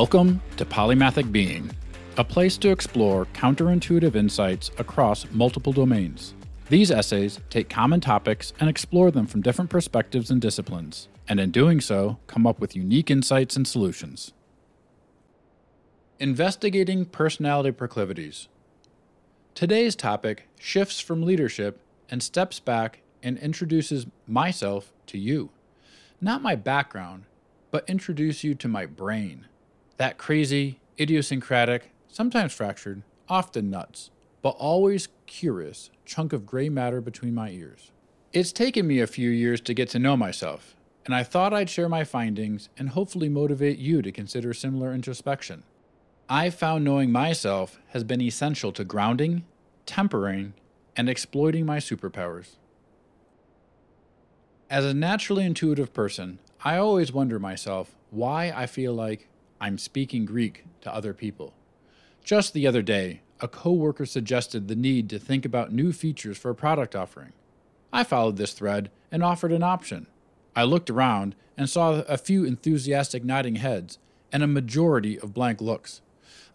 Welcome to Polymathic Being, a place to explore counterintuitive insights across multiple domains. These essays take common topics and explore them from different perspectives and disciplines, and in doing so, come up with unique insights and solutions. Investigating personality proclivities. Today's topic shifts from leadership and steps back and introduces myself to you. Not my background, but introduce you to my brain. That crazy, idiosyncratic, sometimes fractured, often nuts, but always curious chunk of gray matter between my ears. It's taken me a few years to get to know myself, and I thought I'd share my findings and hopefully motivate you to consider similar introspection. I've found knowing myself has been essential to grounding, tempering, and exploiting my superpowers. As a naturally intuitive person, I always wonder myself why I feel like I'm speaking Greek to other people. Just the other day, a coworker suggested the need to think about new features for a product offering. I followed this thread and offered an option. I looked around and saw a few enthusiastic nodding heads and a majority of blank looks.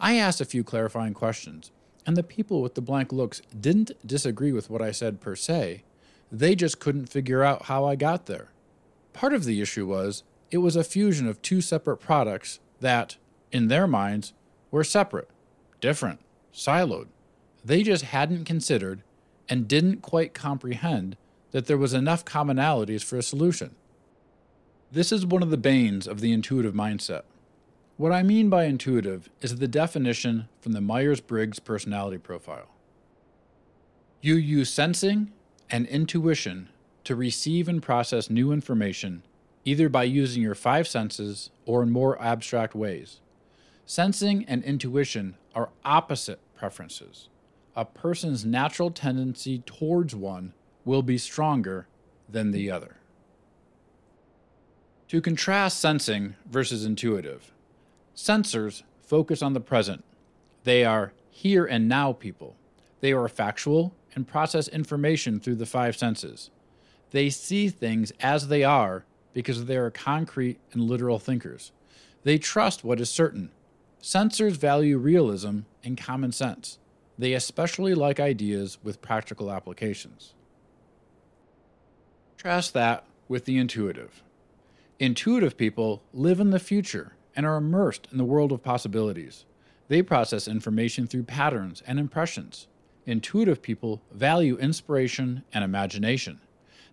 I asked a few clarifying questions, and the people with the blank looks didn't disagree with what I said per se, they just couldn't figure out how I got there. Part of the issue was it was a fusion of two separate products that, in their minds, were separate, different, siloed. They just hadn't considered and didn't quite comprehend that there was enough commonalities for a solution. This is one of the banes of the intuitive mindset. What I mean by intuitive is the definition from the Myers Briggs personality profile. You use sensing and intuition to receive and process new information, either by using your five senses or in more abstract ways. Sensing and intuition are opposite preferences. A person's natural tendency towards one will be stronger than the other. To contrast sensing versus intuitive, sensors focus on the present. They are here and now people. They are factual and process information through the five senses. They see things as they are because they are concrete and literal thinkers. They trust what is certain. Sensors value realism and common sense. They especially like ideas with practical applications. Contrast that with the intuitive. Intuitive people live in the future and are immersed in the world of possibilities. They process information through patterns and impressions intuitive people value inspiration and imagination.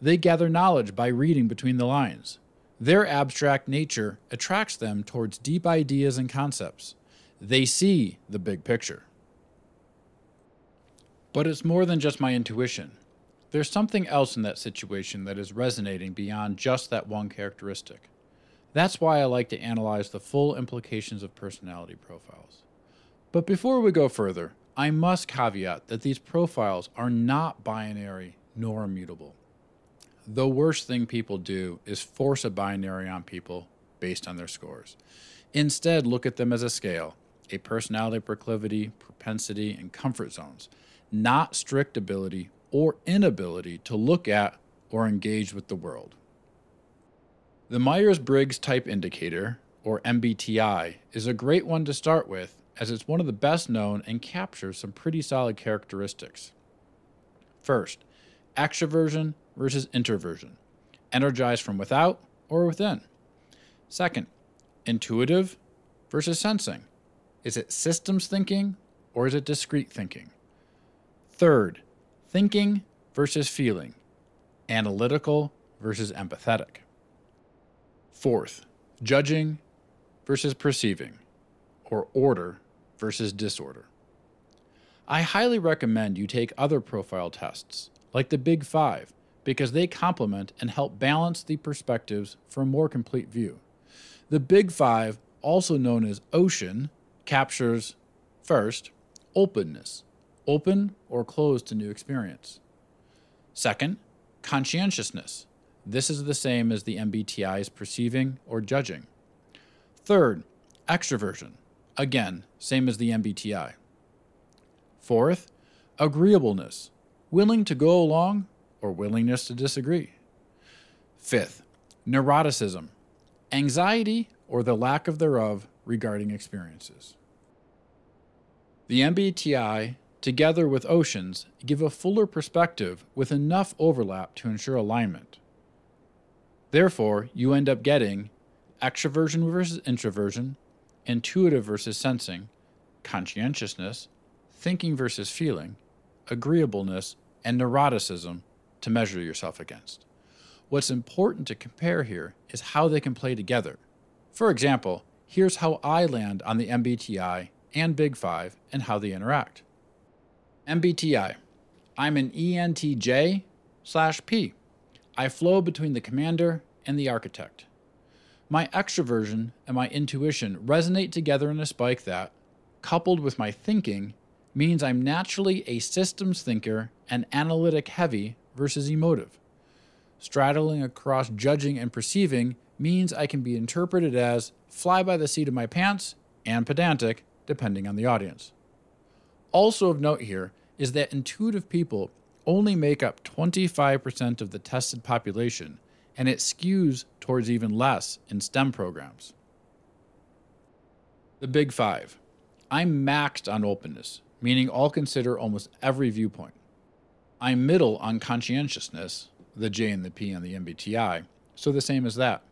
They gather knowledge by reading between the lines. Their abstract nature attracts them towards deep ideas and concepts. They see the big picture. But it's more than just my intuition. There's something else in that situation that is resonating beyond just that one characteristic. That's why I like to analyze the full implications of personality profiles. But before we go further, I must caveat that these profiles are not binary nor immutable. The worst thing people do is force a binary on people based on their scores. Instead, look at them as a scale a personality proclivity, propensity, and comfort zones, not strict ability or inability to look at or engage with the world. The Myers Briggs Type Indicator, or MBTI, is a great one to start with as it's one of the best known and captures some pretty solid characteristics. First, extroversion versus introversion, energized from without or within. Second, intuitive versus sensing. Is it systems thinking or is it discrete thinking? Third, thinking versus feeling, analytical versus empathetic. Fourth, judging versus perceiving, or order versus disorder. I highly recommend you take other profile tests, like the Big Five, because they complement and help balance the perspectives for a more complete view. The Big Five, also known as OCEAN, captures first, openness, open or closed to new experience. Second, conscientiousness. This is the same as the MBTI's perceiving or judging. Third, extroversion. Again, same as the MBTI. Fourth, agreeableness, willing to go along or willingness to disagree. Fifth, neuroticism, anxiety or the lack of thereof regarding experiences. The MBTI, together with Oceans, give a fuller perspective with enough overlap to ensure alignment. Therefore, you end up getting extroversion versus introversion, intuitive versus sensing, conscientiousness, thinking versus feeling, agreeableness, and neuroticism to measure yourself against. What's important to compare here is how they can play together. For example, here's how I land on the MBTI and Big Five and how they interact. MBTI I'm an ENTJ slash P. I flow between the commander and the architect. My extroversion and my intuition resonate together in a spike that, coupled with my thinking, means I'm naturally a systems thinker and analytic heavy versus emotive. Straddling across judging and perceiving means I can be interpreted as fly by the seat of my pants and pedantic, depending on the audience. Also, of note here is that intuitive people only make up 25% of the tested population, and it skews towards even less in STEM programs. The Big Five. I'm maxed on openness, meaning I'll consider almost every viewpoint. I'm middle on conscientiousness, the J and the P on the MBTI, so the same as that.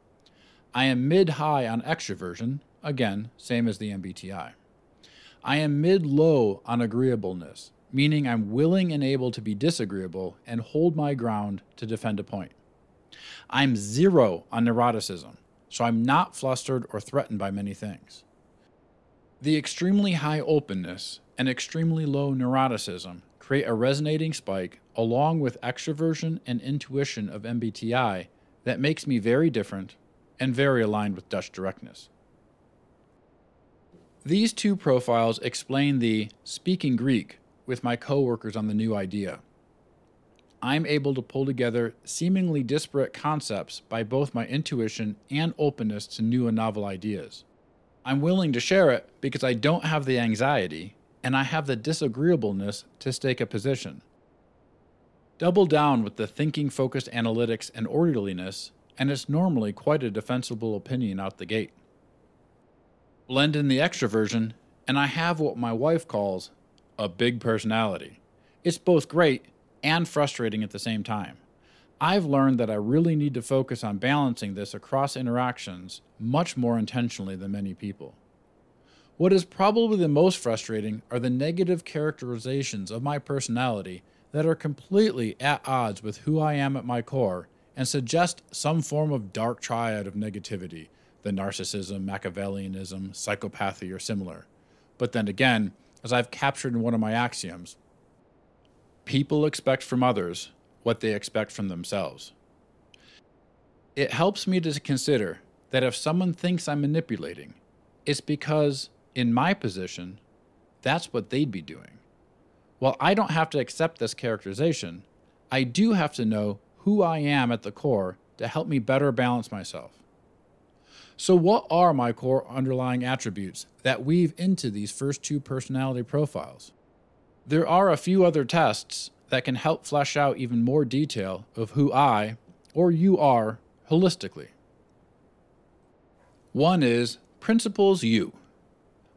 I am mid high on extroversion, again, same as the MBTI. I am mid low on agreeableness, meaning I'm willing and able to be disagreeable and hold my ground to defend a point. I'm zero on neuroticism, so I'm not flustered or threatened by many things. The extremely high openness and extremely low neuroticism create a resonating spike along with extroversion and intuition of MBTI that makes me very different and very aligned with Dutch directness. These two profiles explain the speaking Greek with my coworkers on the new idea. I'm able to pull together seemingly disparate concepts by both my intuition and openness to new and novel ideas. I'm willing to share it because I don't have the anxiety and I have the disagreeableness to stake a position. Double down with the thinking focused analytics and orderliness, and it's normally quite a defensible opinion out the gate blend in the extroversion, and I have what my wife calls a big personality. It's both great and frustrating at the same time. I've learned that I really need to focus on balancing this across interactions much more intentionally than many people. What is probably the most frustrating are the negative characterizations of my personality that are completely at odds with who I am at my core and suggest some form of dark triad of negativity the narcissism, Machiavellianism, psychopathy are similar. But then again, as I've captured in one of my axioms, people expect from others what they expect from themselves. It helps me to consider that if someone thinks I'm manipulating, it's because, in my position, that's what they'd be doing. While I don't have to accept this characterization, I do have to know who I am at the core to help me better balance myself. So, what are my core underlying attributes that weave into these first two personality profiles? There are a few other tests that can help flesh out even more detail of who I or you are holistically. One is Principles U.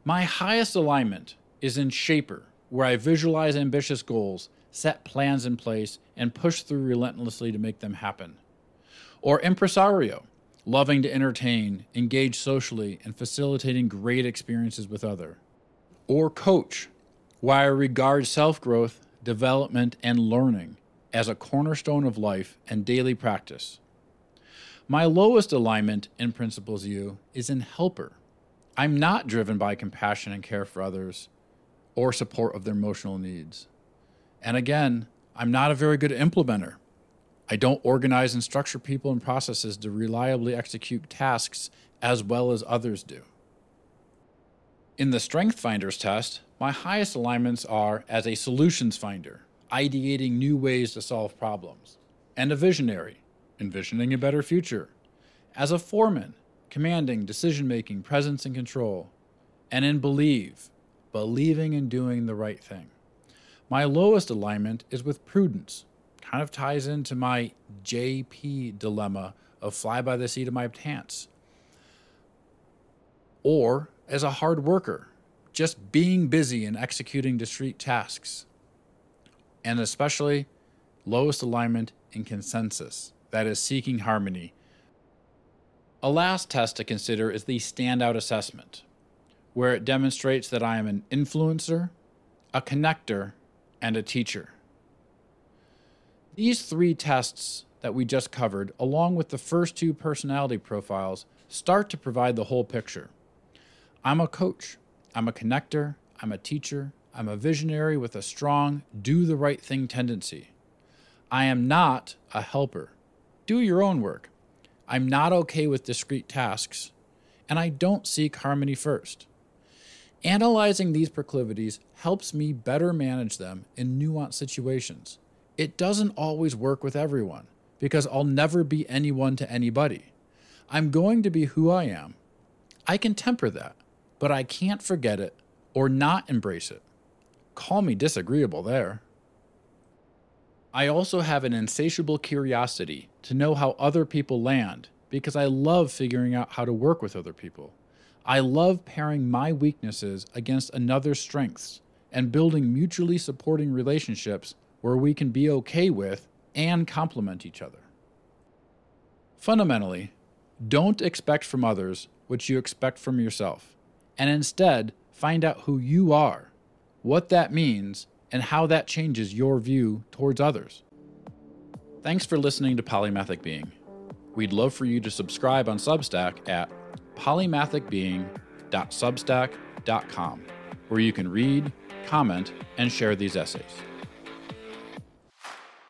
My highest alignment is in Shaper, where I visualize ambitious goals, set plans in place, and push through relentlessly to make them happen. Or Impresario, loving to entertain, engage socially, and facilitating great experiences with other. Or coach, why I regard self growth, development, and learning as a cornerstone of life and daily practice. My lowest alignment in Principles U is in helper. I'm not driven by compassion and care for others or support of their emotional needs. And again, I'm not a very good implementer. I don't organize and structure people and processes to reliably execute tasks as well as others do. In the Strength Finders test, my highest alignments are as a solutions finder, ideating new ways to solve problems, and a visionary, envisioning a better future, as a foreman, commanding decision making, presence, and control, and in believe, believing in doing the right thing. My lowest alignment is with prudence, kind of ties into my JP dilemma of fly by the seat of my pants. or as a hard worker, just being busy and executing discrete tasks. And especially lowest alignment in consensus, that is, seeking harmony. A last test to consider is the standout assessment, where it demonstrates that I am an influencer, a connector, and a teacher. These three tests that we just covered, along with the first two personality profiles, start to provide the whole picture. I'm a coach, I'm a connector, I'm a teacher, I'm a visionary with a strong do the right thing tendency. I am not a helper. Do your own work. I'm not okay with discrete tasks, and I don't seek harmony first. Analyzing these proclivities helps me better manage them in nuanced situations. It doesn't always work with everyone because I'll never be anyone to anybody. I'm going to be who I am. I can temper that, but I can't forget it or not embrace it. Call me disagreeable there. I also have an insatiable curiosity to know how other people land because I love figuring out how to work with other people. I love pairing my weaknesses against another's strengths and building mutually supporting relationships where we can be okay with and complement each other. Fundamentally, don't expect from others what you expect from yourself, and instead find out who you are, what that means, and how that changes your view towards others. Thanks for listening to Polymathic Being. We'd love for you to subscribe on Substack at polymathicbeing.substack.com, where you can read, comment, and share these essays.